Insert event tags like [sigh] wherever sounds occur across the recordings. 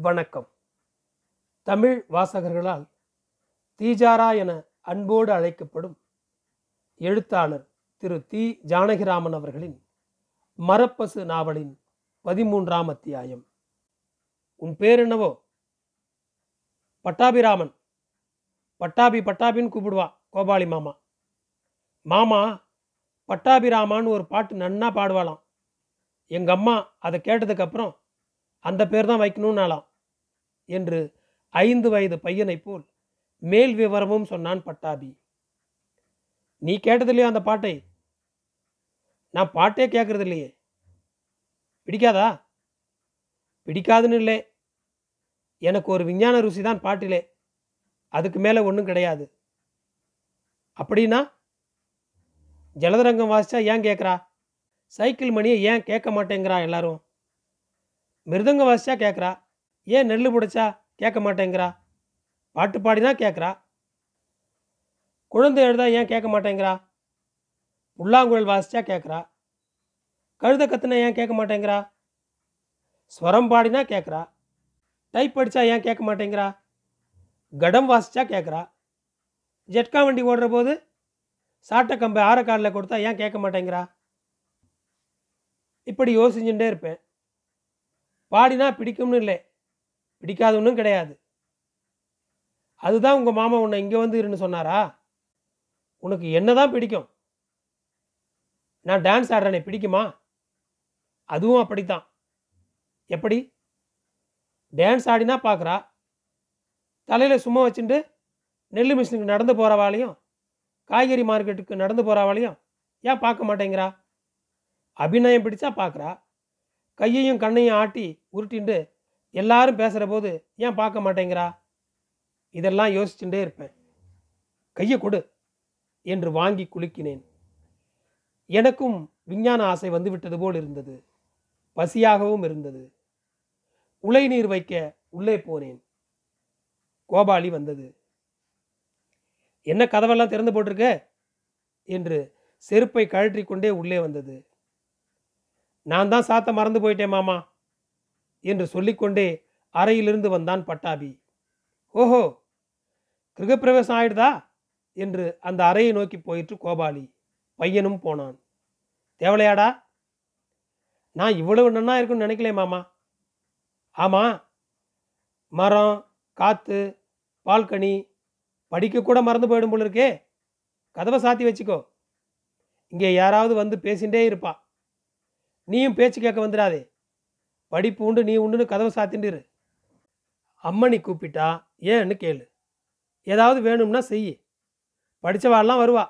வணக்கம். தமிழ் வாசகர்களால் தீஜாரா என அன்போடு அழைக்கப்படும் எழுத்தாளர் திரு தி. ஜானகிராமன் அவர்களின் மரப்பசு நாவலின் பதிமூன்றாம் அத்தியாயம். உன் பேர் என்னவோ பட்டாபிராமன். பட்டாபி பட்டாபின்னு கூப்பிடுவா கோபாலி மாமா. மாமா பட்டாபிராமான்னு ஒரு பாட்டு நன்னா பாடுவாளாம். எங்கள் அம்மா அதை கேட்டதுக்கப்புறம் அந்த பேர் தான் வைக்கணும்னாலாம் என்று ஐந்து வயது பையனைப் போல் மேல் விவரமும் சொன்னான் பட்டாபி. நீ கேட்டதில்லையோ அந்த பாட்டை? நான் பாட்டே கேட்கறது இல்லையே பிடிக்காதா? பிடிக்காதுன்னு இல்லை. எனக்கு ஒரு விஞ்ஞான ருசி தான் பாட்டிலே. அதுக்கு மேலே ஒன்றும் கிடையாது. அப்படின்னா? ஜலதரங்கம் வாசித்தா ஏன் கேட்குறா? சைக்கிள் மணியை ஏன் கேட்க மாட்டேங்கிறா எல்லாரும்? மிருதங்க வாசித்தா கேட்குறா? ஏன் நெல் புடைச்சா கேட்க மாட்டேங்கிறா? பாட்டு பாடினா கேட்குறா. குழந்தை எழுதா ஏன் கேட்க மாட்டேங்கிறா? புல்லாங்குழல் வாசித்தா கேட்குறா. கழுத கத்துனா ஏன் கேட்க மாட்டேங்கிறா? ஸ்வரம் பாடினா கேட்குறா. டைப் படித்தா ஏன் கேட்க மாட்டேங்கிறா? கடம் வாசித்தா கேட்குறா. ஜெட்கா வண்டி ஓடுற போது சாட்டை கம்பை ஆரக்காரில் கொடுத்தா ஏன் கேட்க மாட்டேங்கிறா? இப்படி யோசிச்சுட்டே இருப்பேன். பாடினா பிடிக்கும்னு இல்லை. பிடிக்காத ஒன்றும் கிடையாது. அதுதான் உங்கள் மாமா உன்னை இங்கே வந்து இருன்னு சொன்னாரா? உனக்கு என்ன தான் பிடிக்கும்? நான் டான்ஸ் ஆடுறேனே பிடிக்குமா? அதுவும் அப்படித்தான். எப்படி? டான்ஸ் ஆடினா பார்க்குறா தலையில் சும்மா வச்சுட்டு நெல் மிஷினுக்கு நடந்து போகிறவாளையும் காய்கறி மார்க்கெட்டுக்கு நடந்து போகிறவாளையும் ஏன் பார்க்க மாட்டேங்கிறா? அபிநயம் பிடிச்சா பார்க்குறா. கையையும் கண்ணையும் ஆட்டி உருட்டின்ட்டு எல்லாரும் பேசுகிற போது ஏன் பார்க்க மாட்டேங்கிறா? இதெல்லாம் யோசிச்சுட்டே இருப்பேன். கையை கொடு என்று வாங்கி குலுக்கினேன். எனக்கும் விஞ்ஞான ஆசை வந்துவிட்டது போல் இருந்தது. பசியாகவும் இருந்தது. உலை நீர் வைக்க உள்ளே போனேன். கோபாலி வந்தது. என்ன கதவெல்லாம் திறந்து போட்டிருக்க? என்று செருப்பை கழற்றி கொண்டே உள்ளே வந்தது. நான் தான் சாத்த மறந்து போயிட்டேன் மாமா. என்று சொல்லிக்கொண்டே அறையிலிருந்து வந்தான் பட்டாபி. ஓஹோ கிரகப்பிரவேசம் ஆயிடுதா? என்று அந்த அறையை நோக்கி போயிற்று கோபாலி. பையனும் போனான். தேவலையாடா நான் இவ்வளவு நன்னா இருக்குன்னு நினைக்கல மாமா. ஆமாம் மரம் காற்று பால்கனி படிக்க கூட மறந்து போயிடும் போல இருக்கே. கதவை சாத்தி வச்சுக்கோ. இங்கே யாராவது வந்து பேசிகிட்டே இருப்பா. நீயும் பேச்சு கேட்க வந்துடாதே. படிப்பு உண்டு நீ உண்டுன்னு கதவை சாத்திண்டிரு அம்மனி கூப்பிட்டா ஏன்னு கேளு. ஏதாவது வேணும்னா செய் படித்தவாள்லாம் வருவா.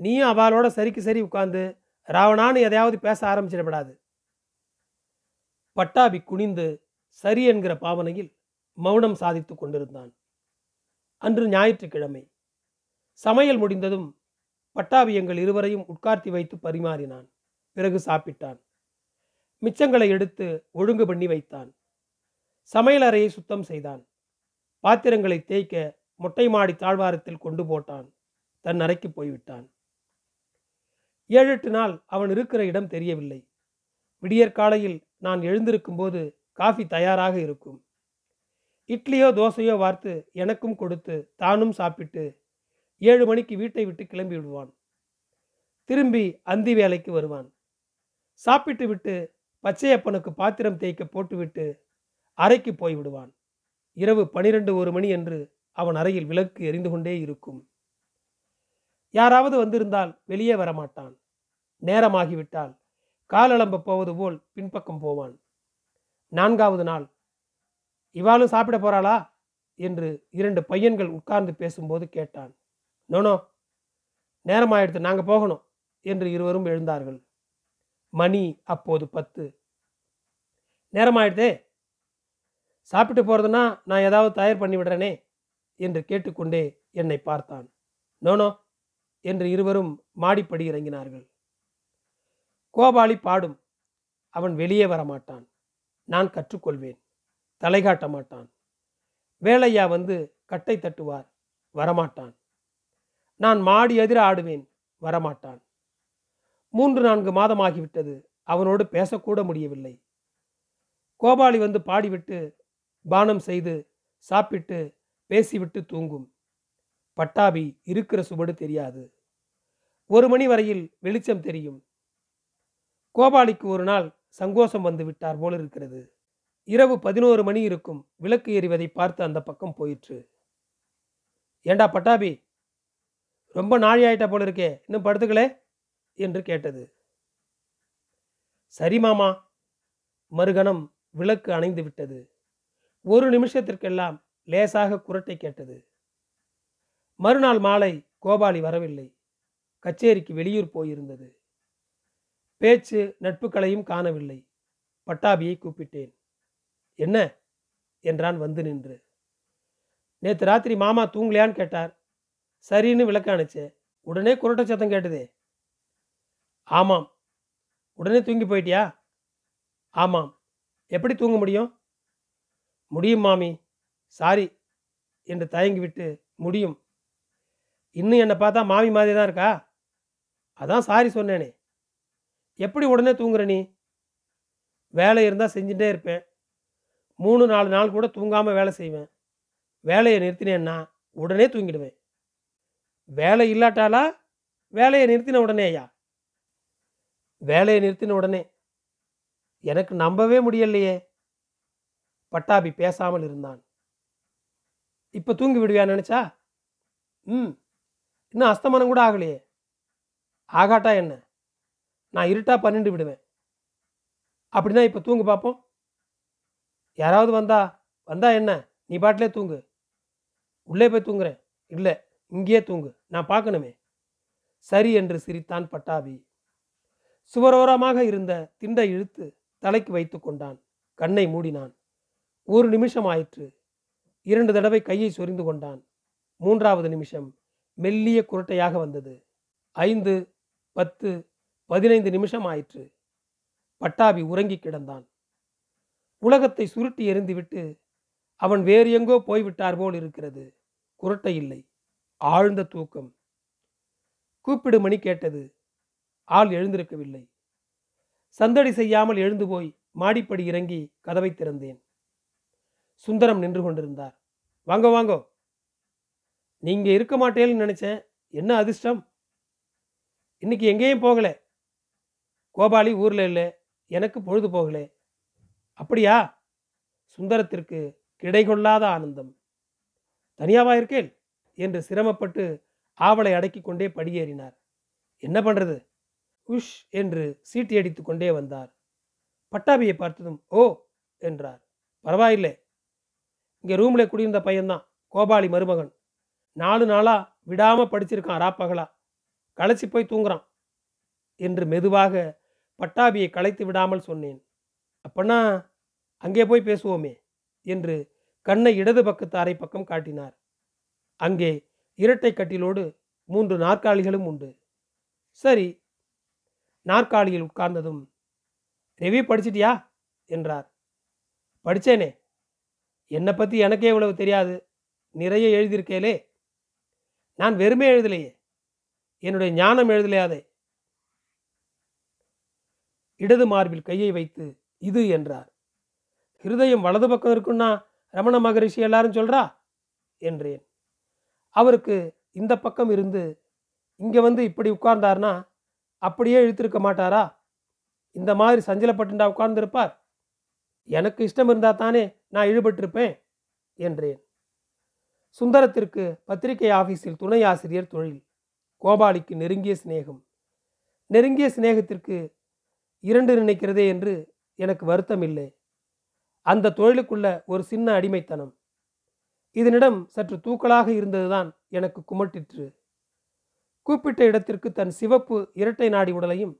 நீயும் அவளோட சரிக்கு சரி உட்காந்து ராவணான்னு எதையாவது பேச ஆரம்பிச்சிடப்படாது. பட்டாபி குனிந்து சரி என்கிற பாவனையில் மௌனம் சாதித்து கொண்டிருந்தான். அன்று ஞாயிற்றுக்கிழமை. சமையல் முடிந்ததும் பட்டாபி எங்கள் இருவரையும் உட்கார்த்தி வைத்து பரிமாறினான். பிறகு சாப்பிட்டான். மிச்சங்களை எடுத்து ஒழுங்கு பண்ணி வைத்தான். சமையலறையை சுத்தம் செய்தான். பாத்திரங்களை தேய்க்க மொட்டை மாடி தாழ்வாரத்தில் கொண்டு போட்டான். தன் அறைக்கு போய்விட்டான் ஏழு எட்டு நாள் அவன் இருக்கிற இடம் தெரியவில்லை. விடியற்காலையில் நான் எழுந்திருக்கும் போது காஃபி தயாராக இருக்கும். இட்லியோ தோசையோ வார்த்து எனக்கும் கொடுத்து தானும் சாப்பிட்டு ஏழு மணிக்கு வீட்டை விட்டு கிளம்பி விடுவான் திரும்பி அந்தி வேலைக்கு வருவான். சாப்பிட்டு விட்டு பச்சையப்பனுக்கு பாத்திரம் தேய்க்க போட்டுவிட்டு அறைக்கு போய் விடுவான் இரவு பனிரெண்டு ஒரு மணி என்று அவன் அறையில் விளக்கு எரிந்து கொண்டே இருக்கும். யாராவது வந்திருந்தால் வெளியே வரமாட்டான். நேரமாகிவிட்டால் காலளம்ப போவது போல் பின்பக்கம் போவான். நான்காவது நாள் இவாளும் சாப்பிட போறாளா? என்று இரண்டு பையன்கள் உட்கார்ந்து பேசும்போது கேட்டான். நோனோ நேரமாயிடுத்து நாங்கள் போகணும் என்று இருவரும் எழுந்தார்கள். மணி அப்போது பத்து. நேரமாயிடுதே. சாப்பிட்டு போகிறதுனா நான் ஏதாவது தயார் பண்ணி விடுறேனே என்று கேட்டுக்கொண்டே என்னை பார்த்தான். நோனோ என்று இருவரும் மாடிப்படி இறங்கினார்கள். கோபாலி பாடும். அவன் வெளியே வரமாட்டான். நான் கற்றுக்கொள்வேன். தலை காட்ட மாட்டான். வேலையா வந்து கட்டை தட்டுவார். வரமாட்டான். நான் மாடி எதிர ஆடுவேன். வரமாட்டான். மூன்று நான்கு மாதமாகிவிட்டது. அவனோடு பேசக்கூட முடியவில்லை. கோபாலி வந்து பாடிவிட்டு பானம் செய்து சாப்பிட்டு பேசிவிட்டு தூங்கும். பட்டாபி இருக்கிற சுவடு தெரியாது. ஒரு மணி வரையில் வெளிச்சம் தெரியும். கோபாலிக்கு ஒரு நாள் சங்கோஷம் வந்து விட்டார் போல இருக்கிறது. இரவு பதினோரு மணி இருக்கும். விளக்கு எறிவதை பார்த்து அந்த பக்கம் போயிற்று. ஏண்டா பட்டாபி? ரொம்ப நாழி ஆயிட்டா போல இருக்கே. இன்னும் படுத்துக்கலே? என்று கேட்டது. சரி மாமா மறுகணம் விளக்கு அணைந்து விட்டது. ஒரு நிமிஷத்திற்கெல்லாம் லேசாக குரட்டை கேட்டது. மறுநாள் மாலை கோபாலி வரவில்லை. கச்சேரிக்கு வெளியூர் போயிருந்தது. பேச்சு நட்புகளையும் காணவில்லை. பட்டாபியை கூப்பிட்டேன். என்ன? என்றான் வந்து நின்று. நேற்று ராத்திரி மாமா தூங்கலையான்னு கேட்டார். சரின்னு விளக்க அணைச்சேன் உடனே குரட்டை சத்தம் கேட்டதே. ஆமாம். உடனே தூங்கி போயிட்டியா? ஆமாம். எப்படி தூங்க முடியும்? முடியும் மாமி. சாரி. என்று தயங்கிவிட்டு முடியும். இன்னும் என்னை பார்த்தா மாமி மாதிரி தான் இருக்கா? அதான் சாரி சொன்னேனே. எப்படி உடனே தூங்குற நீ? வேலை இருந்தால் செஞ்சுட்டே இருப்பேன். மூணு நாலு நாள் கூட தூங்காமல் வேலை செய்வேன். வேலையை நிறுத்தினேன்னா உடனே தூங்கிடுவேன். வேலை இல்லாட்டாலா வேலையை நிறுத்தின உடனேயா? வேலையை நிறுத்தின உடனே எனக்கு நம்பவே முடியலையே. பட்டாபி பேசாமல் இருந்தான். இப்போ தூங்கி விடுவியா நினச்சா? ம் இன்னும் அஸ்தமனம் கூட ஆகலையே. ஆகாட்டா என்ன? நான் இருட்டா பண்ணிட்டு விடுவேன். அப்படின்னா இப்போ தூங்கு பார்ப்போம் யாராவது வந்தா வந்தா என்ன? நீ பாட்டிலே தூங்கு. உள்ளே போய் தூங்குறேன். இல்லை இங்கேயே தூங்கு. நான் பார்க்கணுமே. சரி என்று சிரித்தான் பட்டாபி. சுவரோரமாக இருந்த திண்டை இழுத்து தலைக்கு வைத்து கொண்டான். கண்ணை மூடினான். ஒரு நிமிஷம் ஆயிற்று. இரண்டு தடவை கையை சொரிந்து கொண்டான். மூன்றாவது நிமிஷம் மெல்லிய குரட்டையாக வந்தது. ஐந்து பத்து பதினைந்து நிமிஷம் ஆயிற்று. பட்டாபி உறங்கி கிடந்தான். உலகத்தை சுருட்டி எறிந்துவிட்டு அவன் வேறு எங்கோ போய்விட்டார் போல் இருக்கிறது. குரட்டை இல்லை. ஆழ்ந்த தூக்கம். கூப்பிடு மணி கேட்டது. ஆள் எழுந்திருக்கவில்லை. சந்தடி செய்யாமல் எழுந்து போய் மாடிப்படி இறங்கி கதவை திறந்தேன். சுந்தரம் நின்று கொண்டிருந்தார். வாங்க வாங்கோ. நீங்க இருக்க மாட்டேன்னு நினைச்சேன். என்ன அதிர்ஷ்டம்? இன்னைக்கு எங்கேயும் போகல. கோபாலி ஊர்ல இல்லை. எனக்கு பொழுது போகலே. அப்படியா? சுந்தரத்திற்கு கிடைகொள்ளாத ஆனந்தம். தனியாவா இருக்கேன்? என்று சிரமப்பட்டு ஆவலை அடக்கி கொண்டே படியேறினார். என்ன பண்றது? உஷ் என்று சீட்டியடித்து கொண்டே வந்தார். பட்டாபியை பார்த்ததும் ஓ! என்றார். பரவாயில்லை. இங்கே ரூமில் குடியிருந்த பையன்தான் கோபாலி மருமகன். நாலு நாளாக விடாமல் படிச்சிருக்கான் ராப்பகலா. களைச்சி போய் தூங்குறான். என்று மெதுவாக பட்டாபியை களைத்து விடாமல் சொன்னேன். அப்பன்னா அங்கே போய் பேசுவோமே என்று கண்ணை இடது பக்கத்து அறை பக்கம் காட்டினார். அங்கே இரட்டை கட்டிலோடு மூன்று நாற்காலிகளும் உண்டு. சரி நாற்காலியில் உட்கார்ந்ததும் ரெவி படிச்சிட்டியா? என்றார். படித்தேனே என்னை பற்றி எனக்கே இவ்வளவு தெரியாது. நிறைய எழுதியிருக்கேலே. நான் வெறுமே எழுதலையே. என்னுடைய ஞானம் எழுதலையாதே. இடது மார்பில் கையை வைத்து இது என்றார். ஹிருதயம் வலது பக்கம் இருக்குன்னா ரமண மகரிஷி எல்லாரும் சொல்றா? என்றேன். அவருக்கு இந்த பக்கம் இருந்து இங்கே வந்து இப்படி உட்கார்ந்தார்னா அப்படியே இழுத்திருக்க மாட்டாரா? இந்த மாதிரி சஞ்சலப்பட்டுண்டா உட்கார்ந்திருப்பார். எனக்கு இஷ்டம் இருந்தா தானே நான் இழுபட்டிருப்பேன் என்றேன். சுந்தரத்திற்கு பத்திரிகை ஆபீஸில் துணை ஆசிரியர் தொழில் கோபாலிக்கு நெருங்கிய சிநேகம். நெருங்கிய சிநேகத்திற்கு இரண்டு நினைக்கிறதே என்று எனக்கு வருத்தம் இல்லை அந்த தொழிலுக்குள்ள ஒரு சின்ன அடிமைத்தனம். இதனிடம் சற்று தூக்கலாக இருந்ததுதான் எனக்கு குமட்டிற்று. கூப்பிட்ட இடத்திற்கு தன் சிவப்பு இரட்டை நாடி உடலையும்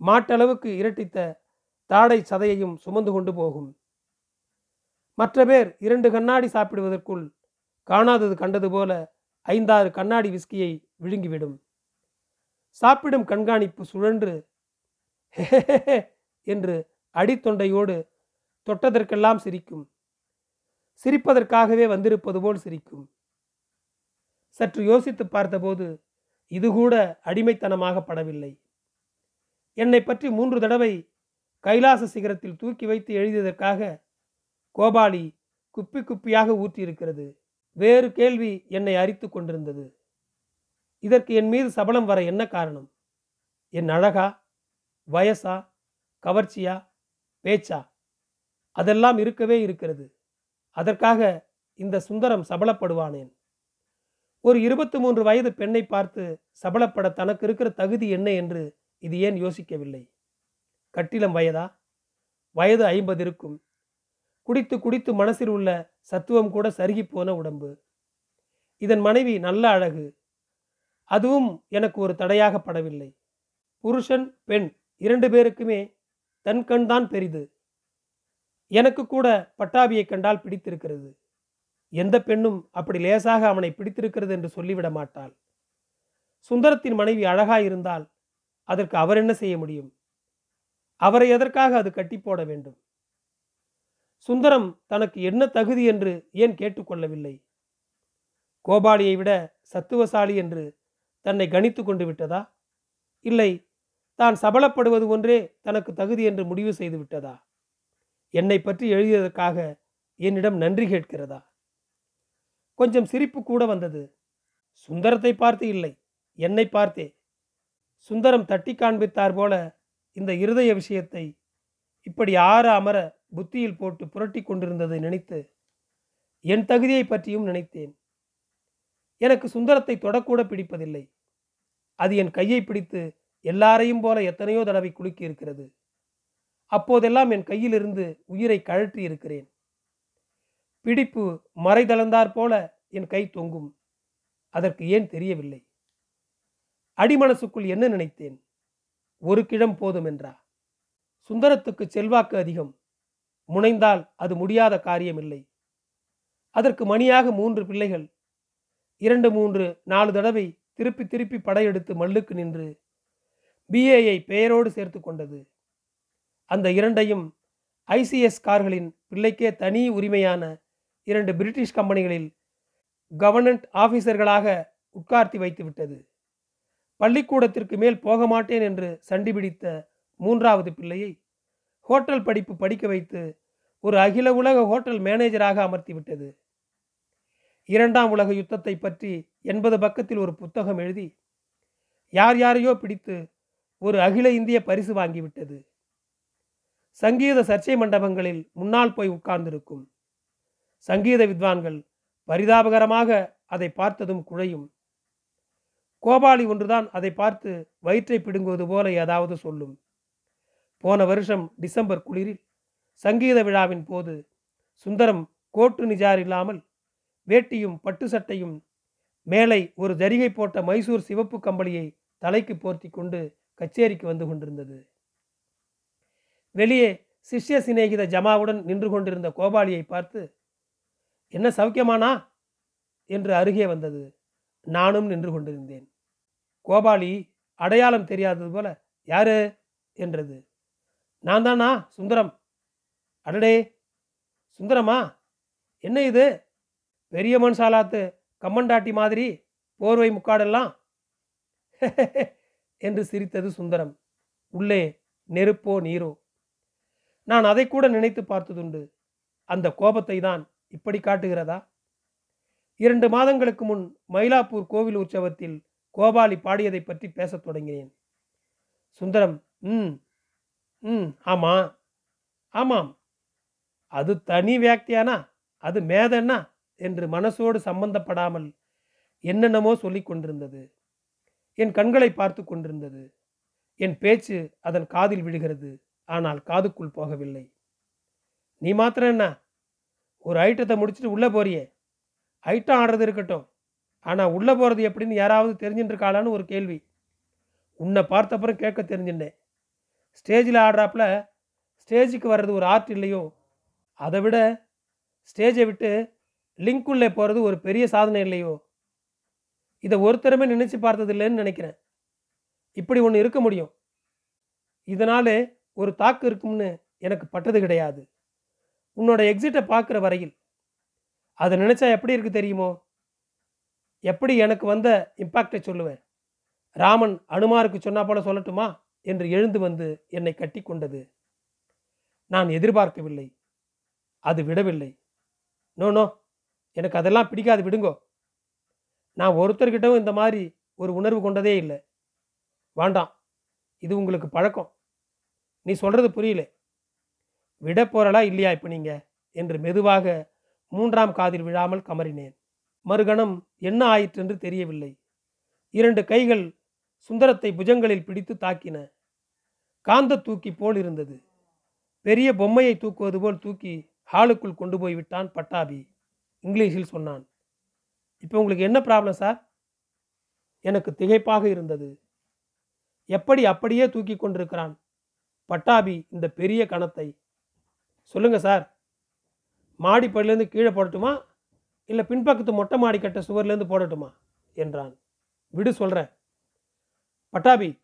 மாட்டளவுக்கு இரட்டித்த தாடை சதையையும் சுமந்து கொண்டு போகும். மற்ற பேர் இரண்டு கண்ணாடி சாப்பிடுவதற்குள் காணாதது கண்டது போல ஐந்தாறு கண்ணாடி விஸ்கியை விழுங்கிவிடும். சாப்பிடும் கண்காணிப்பு சுழன்று என்று அடித்தொண்டையோடு தொட்டதற்கெல்லாம் சிரிக்கும். சிரிப்பதற்காகவே வந்திருப்பது போல் சிரிக்கும். சற்று யோசித்து பார்த்தபோது இது கூட அடிமைத்தனமாக படவில்லை என்னை பற்றி மூன்று தடவை கைலாச சிகரத்தில் தூக்கி வைத்து எழுதியதற்காக கோபாலி குப்பி குப்பியாக ஊற்றியிருக்கிறது. வேறு கேள்வி என்னை அரித்து கொண்டிருந்தது. இதற்கு என் மீது சபலம் வர என்ன காரணம்? என் அழகா வயசா கவர்ச்சியா பேச்சா? அதெல்லாம் இருக்கவே இருக்கிறது. அதற்காக இந்த சுந்தரம் சபலப்படுவானேன். ஒரு இருபத்தி மூன்று வயது பெண்ணை பார்த்து சபலப்பட தனக்கு இருக்கிற தகுதி என்ன என்று இது ஏன் யோசிக்கவில்லை? கட்டிலம் வயதா? வயது ஐம்பது இருக்கும். குடித்து குடித்து மனசில் உள்ள சத்துவம் கூட சருகி போன உடம்பு. இதன் மனைவி நல்ல அழகு. அதுவும் எனக்கு ஒரு தடையாகப்படவில்லை புருஷன் பெண் இரண்டு பேருக்குமே தன் கண் தான் பெரிது. எனக்கு கூட பட்டாபியை கண்டால் பிடித்திருக்கிறது. எந்த பெண்ணும் அப்படி லேசாக அவனை பிடித்திருக்கிறது என்று சொல்லிவிட மாட்டாள். சுந்தரத்தின் மனைவி அழகாயிருந்தால் அதற்கு அவர் என்ன செய்ய முடியும்? அவரை எதற்காக அது கட்டி போட வேண்டும்? சுந்தரம் தனக்கு என்ன தகுதி என்று ஏன் கேட்டுக்கொள்ளவில்லை கோபாலியை விட சத்துவசாலி என்று தன்னை கணித்து கொண்டு விட்டதா? இல்லை தான் சபலப்படுவது ஒன்றே தனக்கு தகுதி என்று முடிவு செய்து விட்டதா? என்னை பற்றி எழுதியதற்காக என்னிடம் நன்றி கேட்கிறதா? கொஞ்சம் சிரிப்பு கூட வந்தது. சுந்தரத்தை பார்த்து இல்லை என்னை பார்த்தே. சுந்தரம் தட்டி காண்பித்தார் போல இந்த இருதய விஷயத்தை இப்படி ஆற அமர புத்தியில் போட்டு புரட்டி கொண்டிருந்ததை நினைத்து என் தகுதியை பற்றியும் நினைத்தேன். எனக்கு சுந்தரத்தை தொடக்கூட பிடிப்பதில்லை. அது என் கையை பிடித்து எல்லாரையும் போல எத்தனையோ தடவை குலுக்கி இருக்கிறது அப்போதெல்லாம் என் கையிலிருந்து உயிரை கழற்றி இருக்கிறேன் பிடிப்பு மறைதளந்தாற் போல என் கை தொங்கும். அதற்கு ஏன் தெரியவில்லை? அடிமனசுக்குள் என்ன நினைத்தேன்? ஒரு கிழம் போதும் என்றா? சுந்தரத்துக்கு செல்வாக்கு அதிகம். முனைந்தால் அது முடியாத காரியமில்லை. அதற்கு மணியாக மூன்று பிள்ளைகள். இரண்டு மூன்று நாலு தடவை திருப்பி திருப்பி படையெடுத்து மல்லுக்கு நின்று பிஏயை பெயரோடு சேர்த்து கொண்டது. அந்த இரண்டையும் ஐசிஎஸ் கார்களின் பிள்ளைக்கே தனி உரிமையான இரண்டு பிரிட்டிஷ் கம்பெனிகளில் கவர்னன்ட் ஆபீசர்களாக உட்கார்த்தி வைத்துவிட்டது. பள்ளிக்கூடத்திற்கு மேல் போக மாட்டேன் என்று சண்டி பிடித்த மூன்றாவது பிள்ளையை ஹோட்டல் படிப்பு படிக்க வைத்து ஒரு அகில உலக ஹோட்டல் மேனேஜராக அமர்த்திவிட்டது. இரண்டாம் உலக யுத்தத்தை பற்றி எண்பது பக்கத்தில் ஒரு புத்தகம் எழுதி யார் யாரையோ பிடித்து ஒரு அகில இந்திய பரிசு வாங்கிவிட்டது. சங்கீத சர்ச்சை மண்டபங்களில் முன்னால் போய் உட்கார்ந்திருக்கும் சங்கீத வித்வான்கள் பரிதாபகரமாக அதை பார்த்ததும் குழையும். கோபாலி ஒன்றுதான் அதை பார்த்து வயிற்றை பிடுங்குவது போல ஏதாவது சொல்லும். போன வருஷம் டிசம்பர் குளிரில் சங்கீத விழாவின் போது சுந்தரம் கோட்டு நிஜார் இல்லாமல் வேட்டியும் பட்டு சட்டையும் மேலை ஒரு ஜரிகை போட்ட மைசூர் சிவப்பு கம்பளியை தலைக்கு போர்த்தி கொண்டு கச்சேரிக்கு வந்து கொண்டிருந்தது. வெளியே சிஷ்ய சிநேகித ஜமாவுடன் நின்று கொண்டிருந்த கோபாலியை பார்த்து என்ன சௌக்கியமானா? என்று அருகே வந்தது. நானும் நின்று கொண்டிருந்தேன். கோபாலி அடையாளம் தெரியாதது போல யாரு? என்றது. நான் தானா? சுந்தரம். அடடே! சுந்தரமா? என்ன இது? பெரிய மன்சாலாத்து கம்மண்டாட்டி மாதிரி போர்வை முக்காடெல்லாம்? [laughs] என்று சிரித்தது சுந்தரம். உள்ளே நெருப்போ நீரோ? நான் அதை கூட நினைத்து பார்த்ததுண்டு. அந்த கோபத்தை தான் இப்படி காட்டுகிறதா? இரண்டு மாதங்களுக்கு முன் மயிலாப்பூர் கோவில் உற்சவத்தில் கோபாலி பாடியதை பற்றி பேசத் தொடங்கினேன். சுந்தரம் ம் ம் ஆமா ஆமாம். அது தனி வியாக்தியானா? அது மேதன்னா? என்று மனசோடு சம்பந்தப்படாமல் என்னென்னமோ சொல்லி கொண்டிருந்தது. என் கண்களை பார்த்து கொண்டிருந்தது. என் பேச்சு அதன் காதில் விழுகிறது. ஆனால் காதுக்குள் போகவில்லை. நீ மாத்திரம் என்ன? ஒரு ஐட்டத்தை முடிச்சுட்டு உள்ளே போறியே. ஐட்டம் ஆடுறது இருக்கட்டும். ஆனால் உள்ளே போகிறது எப்படின்னு யாராவது தெரிஞ்சுட்டுருக்காளான்னு ஒரு கேள்வி. உன்னை பார்த்தப்பறம் கேட்க தெரிஞ்சுட்டேன். ஸ்டேஜில் ஆடுறாப்புல ஸ்டேஜுக்கு வர்றது ஒரு ஆர்ட் இல்லையோ அதை விட ஸ்டேஜை விட்டு லிங்க்குள்ளே போகிறது ஒரு பெரிய சாதனை இல்லையோ? இதை ஒருத்தருமே நினச்சி பார்த்ததில்லைன்னு நினைக்கிறேன். இப்படி ஒன்று இருக்க முடியும். இதனாலே ஒரு தாக்கு இருக்கும்னு எனக்கு பட்டது கிடையாது. உன்னோட எக்ஸிட்டை பார்க்குற வரையில். அதை நினச்சா எப்படி இருக்கு தெரியுமோ? எப்படி எனக்கு வந்த இம்பாக்டை சொல்லுவேன்? ராமன் அனுமாருக்கு சொன்னா போல சொல்லட்டுமா? என்று எழுந்து வந்து என்னை கட்டி கொண்டது. நான் எதிர்பார்க்கவில்லை. அது விடவில்லை. No no. எனக்கு அதெல்லாம் பிடிக்காது. விடுங்கோ. நான் ஒருத்தர்கிட்டவும் இந்த மாதிரி ஒரு உணர்வு கொண்டதே இல்லை. வேண்டாம். இது உங்களுக்கு பழக்கம். நீ சொல்கிறது புரியல. விட போறலா இல்லையா இப்போ நீங்க? என்று மெதுவாக மூன்றாம் காதில் விழாமல் கமறினேன். மறுகணம் என்ன ஆயிற்று என்று தெரியவில்லை. இரண்டு கைகள் சுந்தரத்தை புஜங்களில் பிடித்து தாக்கின. காந்த தூக்கி போல் இருந்தது. பெரிய பொம்மையை தூக்குவது போல் தூக்கி ஹாலுக்குள் கொண்டு போய் விட்டான் பட்டாபி. இங்கிலீஷில் சொன்னான் இப்போ உங்களுக்கு என்ன ப்ராப்ளம் சார் எனக்கு திகைப்பாக இருந்தது. எப்படி அப்படியே தூக்கி கொண்டிருக்கிறான்? பட்டாபி இந்த பெரிய கணத்தை சொல்லுங்கள் சார். மாடிப்படிலேருந்து கீழே போடட்டுமா? இல்லை பின்பக்கத்து மொட்டை மாடி கட்ட சுவர்லேருந்து போடட்டுமா? என்றான். விடு சொல்கிறேன் பட்டாபி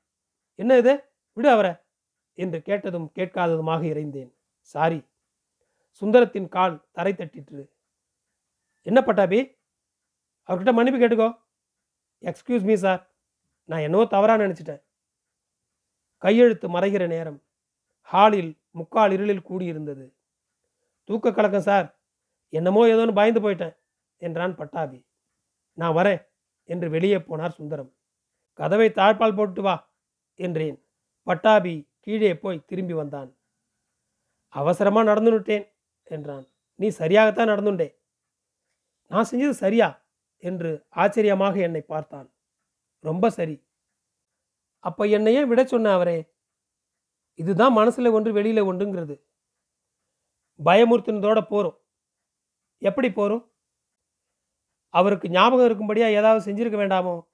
என்ன இது? விடு அவரை. என்று கேட்டதும் கேட்காததுமாக இறைந்தேன். சாரி. சுந்தரத்தின் கால் தரை தட்டிற்று. என்ன பட்டாபி? அவர்கிட்ட மன்னிப்பு கேட்டுக்கோ. எக்ஸ்கியூஸ் மீ சார் நான் என்னவோ தவறாக நினச்சிட்டேன். கையெழுத்து மறைகிற நேரம். ஹாலில் முக்கால் இருளில் கூடியிருந்தது. தூக்க கலக்கம் சார். என்னமோ ஏதோன்னு பயந்து போயிட்டேன் என்றான் பட்டாபி. நான் வரேன் என்று வெளியே போனார் சுந்தரம். கதவை தாழ்பால் போட்டு வா என்றேன். பட்டாபி கீழே போய் திரும்பி வந்தான். அவசரமாக நடந்துவிட்டேன் என்றான். நீ சரியாகத்தான் நடந்துண்டே. நான் செஞ்சது சரியா? என்று ஆச்சரியமாக என்னை பார்த்தான். ரொம்ப சரி. அப்போ என்னையே விட சொன்ன அவரே? இதுதான் மனசில் ஒன்று வெளியில் ஒன்றுங்கிறது. பயமுறுத்தினதோடு போகிறோம் எப்படி போகிறோம் அவருக்கு ஞாபகம் இருக்கும்படியாக ஏதாவது செஞ்சிருக்க வேண்டாமோ?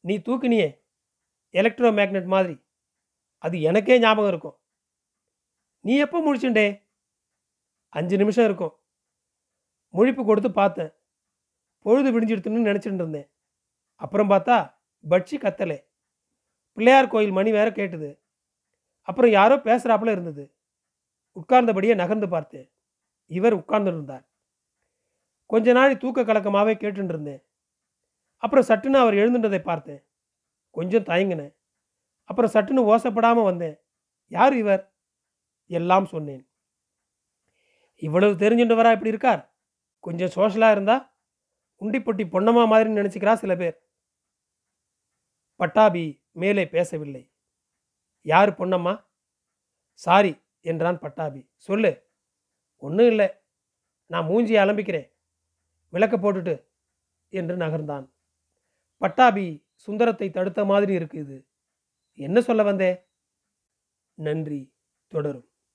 நீ தூக்குனியே எலக்ட்ரோ மேக்னெட் மாதிரி. அது எனக்கே ஞாபகம் இருக்கும். நீ எப்போ முழிச்சுண்டே? அஞ்சு நிமிஷம் இருக்கும். முழிப்பு கொடுத்து பார்த்தேன். பொழுது விடிஞ்சிடுத்துன்னு நினச்சிட்டு இருந்தேன். அப்புறம் பார்த்தா பட்சி கத்தலை. பிள்ளையார் கோயில் மணி வேற கேட்டுது. அப்புறம் யாரோ பேசுகிறாப்புல இருந்தது. உட்கார்ந்தபடியே நகர்ந்து பார்த்தேன் இவர் உட்கார்ந்து இருந்தார் கொஞ்ச நாள் தூக்க கலக்கமாகவே கேட்டுருந்தேன் அப்புறம் சட்டுன்னு அவர் எழுந்துட்டதை பார்த்தேன் கொஞ்சம் தயங்கினேன் அப்புறம் சட்டுன்னு ஓசப்படாமல் வந்தேன். யார் இவர்? எல்லாம் சொன்னேன். இவ்வளவு தெரிஞ்சுட்டவரா இப்படி இருக்கார்? கொஞ்சம் சோஷலாக இருந்தால் உண்டிப்பொட்டி பொன்னம்மா மாதிரி நினச்சிக்கிறா சில பேர். பட்டாபி மேலே பேசவில்லை. யார் பொன்னம்மா? சாரி என்றான் பட்டாபி. சொல்லு. ஒன்றும் இல்லை. நான் மூஞ்சியை அலம்பிக்கிறேன். விளக்க போட்டுட்டு என்று நகர்ந்தான். பட்டாபி சுந்தரத்தை தடுத்த மாதிரி இருக்குது என்ன சொல்ல வந்தே? நன்றி தொடரும்.